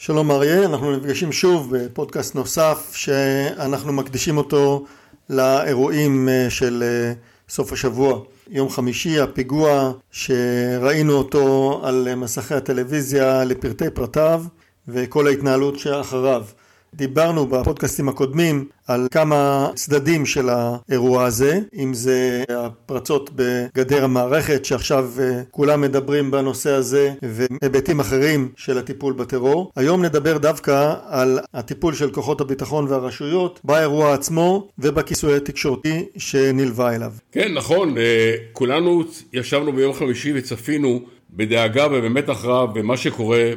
שלום אריה, אנחנו נפגשים שוב בפודקאסט נוסף שאנחנו מקדישים אותו לאירועים אה, של אה, סוף השבוע. יום חמישי, הפיגוע שראינו אותו על מסכי הטלוויזיה לפרטי פרטיו וכל ההתנהלות שאחריו. דיברנו בפודקאסטים הקודמים על כמה צדדים של האירוע הזה, אם זה הפרצות בגדר המערכת שעכשיו אה, כולם מדברים בנושא הזה והיבטים אחרים של הטיפול בטרור. היום נדבר דווקא על הטיפול של כוחות הביטחון והרשויות באירוע עצמו ובכיסוי התקשורתי שנלווה אליו. כן, נכון, אה, כולנו ישבנו ביום חמישי וצפינו בדאגה ובמתח רב במה שקורה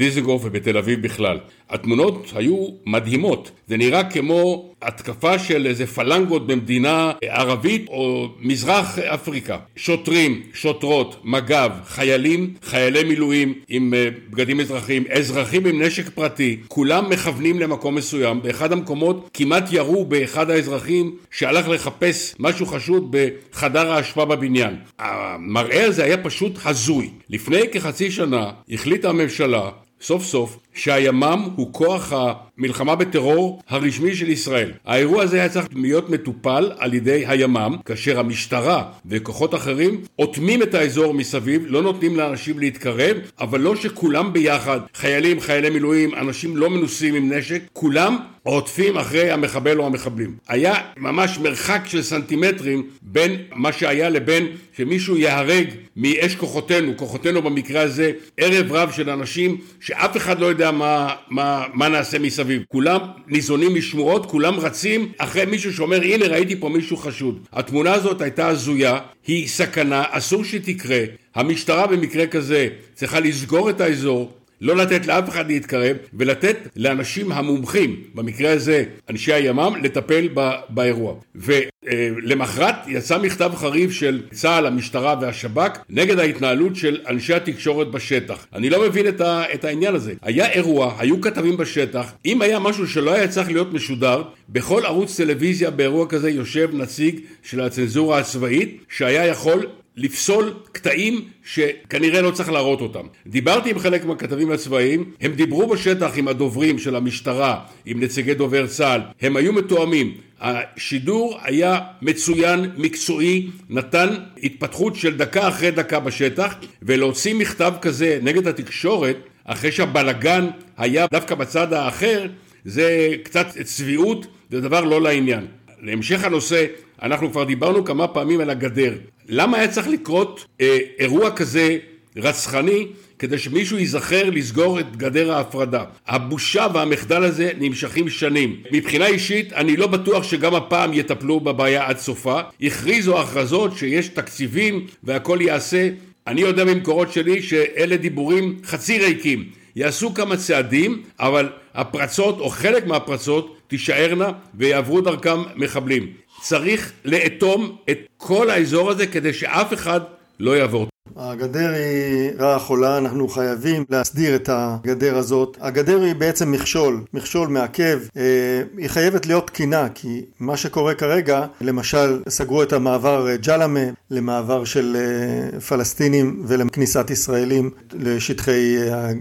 בדיזנגוף ובתל אביב בכלל. התמונות היו מדהימות, זה נראה כמו התקפה של איזה פלנגות במדינה ערבית או מזרח אפריקה. שוטרים, שוטרות, מג"ב, חיילים, חיילי מילואים עם אה, בגדים אזרחיים, אזרחים עם נשק פרטי, כולם מכוונים למקום מסוים. באחד המקומות כמעט ירו באחד האזרחים שהלך לחפש משהו חשוד בחדר האשפה בבניין. המראה הזה היה פשוט הזוי. לפני כחצי שנה החליטה הממשלה סוף סוף שהימ"מ הוא כוח המלחמה בטרור הרשמי של ישראל. האירוע הזה היה צריך להיות מטופל על ידי הימ"מ, כאשר המשטרה וכוחות אחרים אוטמים את האזור מסביב, לא נותנים לאנשים להתקרב, אבל לא שכולם ביחד, חיילים, חיילי מילואים, אנשים לא מנוסים עם נשק, כולם עוטפים אחרי המחבל או המחבלים. היה ממש מרחק של סנטימטרים בין מה שהיה לבין שמישהו ייהרג מאש כוחותינו, כוחותינו במקרה הזה, ערב רב של אנשים שאף אחד לא יודע יודע מה, מה, מה נעשה מסביב. כולם ניזונים משמועות, כולם רצים אחרי מישהו שאומר הנה ראיתי פה מישהו חשוד. התמונה הזאת הייתה הזויה, היא סכנה, אסור שתקרה. המשטרה במקרה כזה צריכה לסגור את האזור, לא לתת לאף אחד להתקרב ולתת לאנשים המומחים, במקרה הזה אנשי הימ"מ, לטפל באירוע. ולמחרת יצא מכתב חריף של צה"ל, המשטרה והשב"כ נגד ההתנהלות של אנשי התקשורת בשטח. אני לא מבין את, ה, את העניין הזה. היה אירוע, היו כתבים בשטח, אם היה משהו שלא היה צריך להיות משודר, בכל ערוץ טלוויזיה באירוע כזה יושב נציג של הצנזורה הצבאית שהיה יכול לפסול קטעים שכנראה לא צריך להראות אותם. דיברתי עם חלק מהכתבים הצבאיים, הם דיברו בשטח עם הדוברים של המשטרה, עם נציגי דובר צה"ל, הם היו מתואמים. השידור היה מצוין, מקצועי, נתן התפתחות של דקה אחרי דקה בשטח, ולהוציא מכתב כזה נגד התקשורת, אחרי שהבלגן היה דווקא בצד האחר, זה קצת צביעות, זה דבר לא לעניין. להמשך הנושא, אנחנו כבר דיברנו כמה פעמים על הגדר. למה היה צריך לקרות אה, אירוע כזה רצחני כדי שמישהו ייזכר לסגור את גדר ההפרדה. הבושה והמחדל הזה נמשכים שנים. מבחינה אישית, אני לא בטוח שגם הפעם יטפלו בבעיה עד סופה. הכריזו הכרזות שיש תקציבים והכל ייעשה. אני יודע ממקורות שלי שאלה דיבורים חצי ריקים. יעשו כמה צעדים, אבל הפרצות או חלק מהפרצות תישארנה ויעברו דרכם מחבלים. צריך לאטום את כל האזור הזה כדי שאף אחד לא יעבור. הגדר היא רעה חולה, אנחנו חייבים להסדיר את הגדר הזאת. הגדר היא בעצם מכשול, מכשול מעכב, אה, היא חייבת להיות תקינה, כי מה שקורה כרגע, למשל סגרו את המעבר אה, ג'למה למעבר של אה, פלסטינים ולכניסת ישראלים לשטחי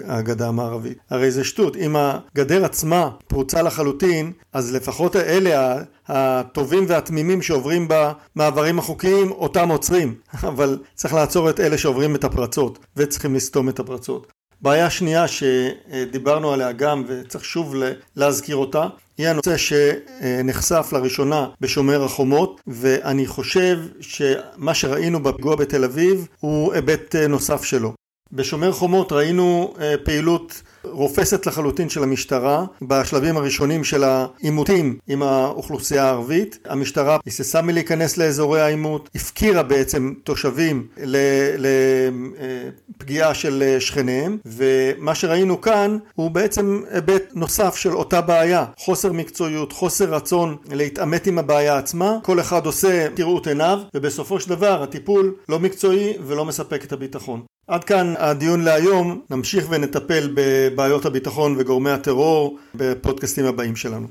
הגדה המערבית. הרי זה שטות, אם הגדר עצמה פרוצה לחלוטין, אז לפחות אלה הטובים והתמימים שעוברים במעברים החוקיים אותם עוצרים אבל צריך לעצור את אלה שעוברים את הפרצות וצריכים לסתום את הפרצות. בעיה שנייה שדיברנו עליה גם וצריך שוב להזכיר אותה היא הנושא שנחשף לראשונה בשומר החומות ואני חושב שמה שראינו בפיגוע בתל אביב הוא היבט נוסף שלו. בשומר חומות ראינו אה, פעילות רופסת לחלוטין של המשטרה בשלבים הראשונים של העימותים עם האוכלוסייה הערבית. המשטרה היססה מלהיכנס לאזורי העימות, הפקירה בעצם תושבים לפגיעה של שכניהם, ומה שראינו כאן הוא בעצם היבט נוסף של אותה בעיה, חוסר מקצועיות, חוסר רצון להתעמת עם הבעיה עצמה, כל אחד עושה כראות עיניו, ובסופו של דבר הטיפול לא מקצועי ולא מספק את הביטחון. עד כאן הדיון להיום, נמשיך ונטפל בבעיות הביטחון וגורמי הטרור בפודקאסטים הבאים שלנו.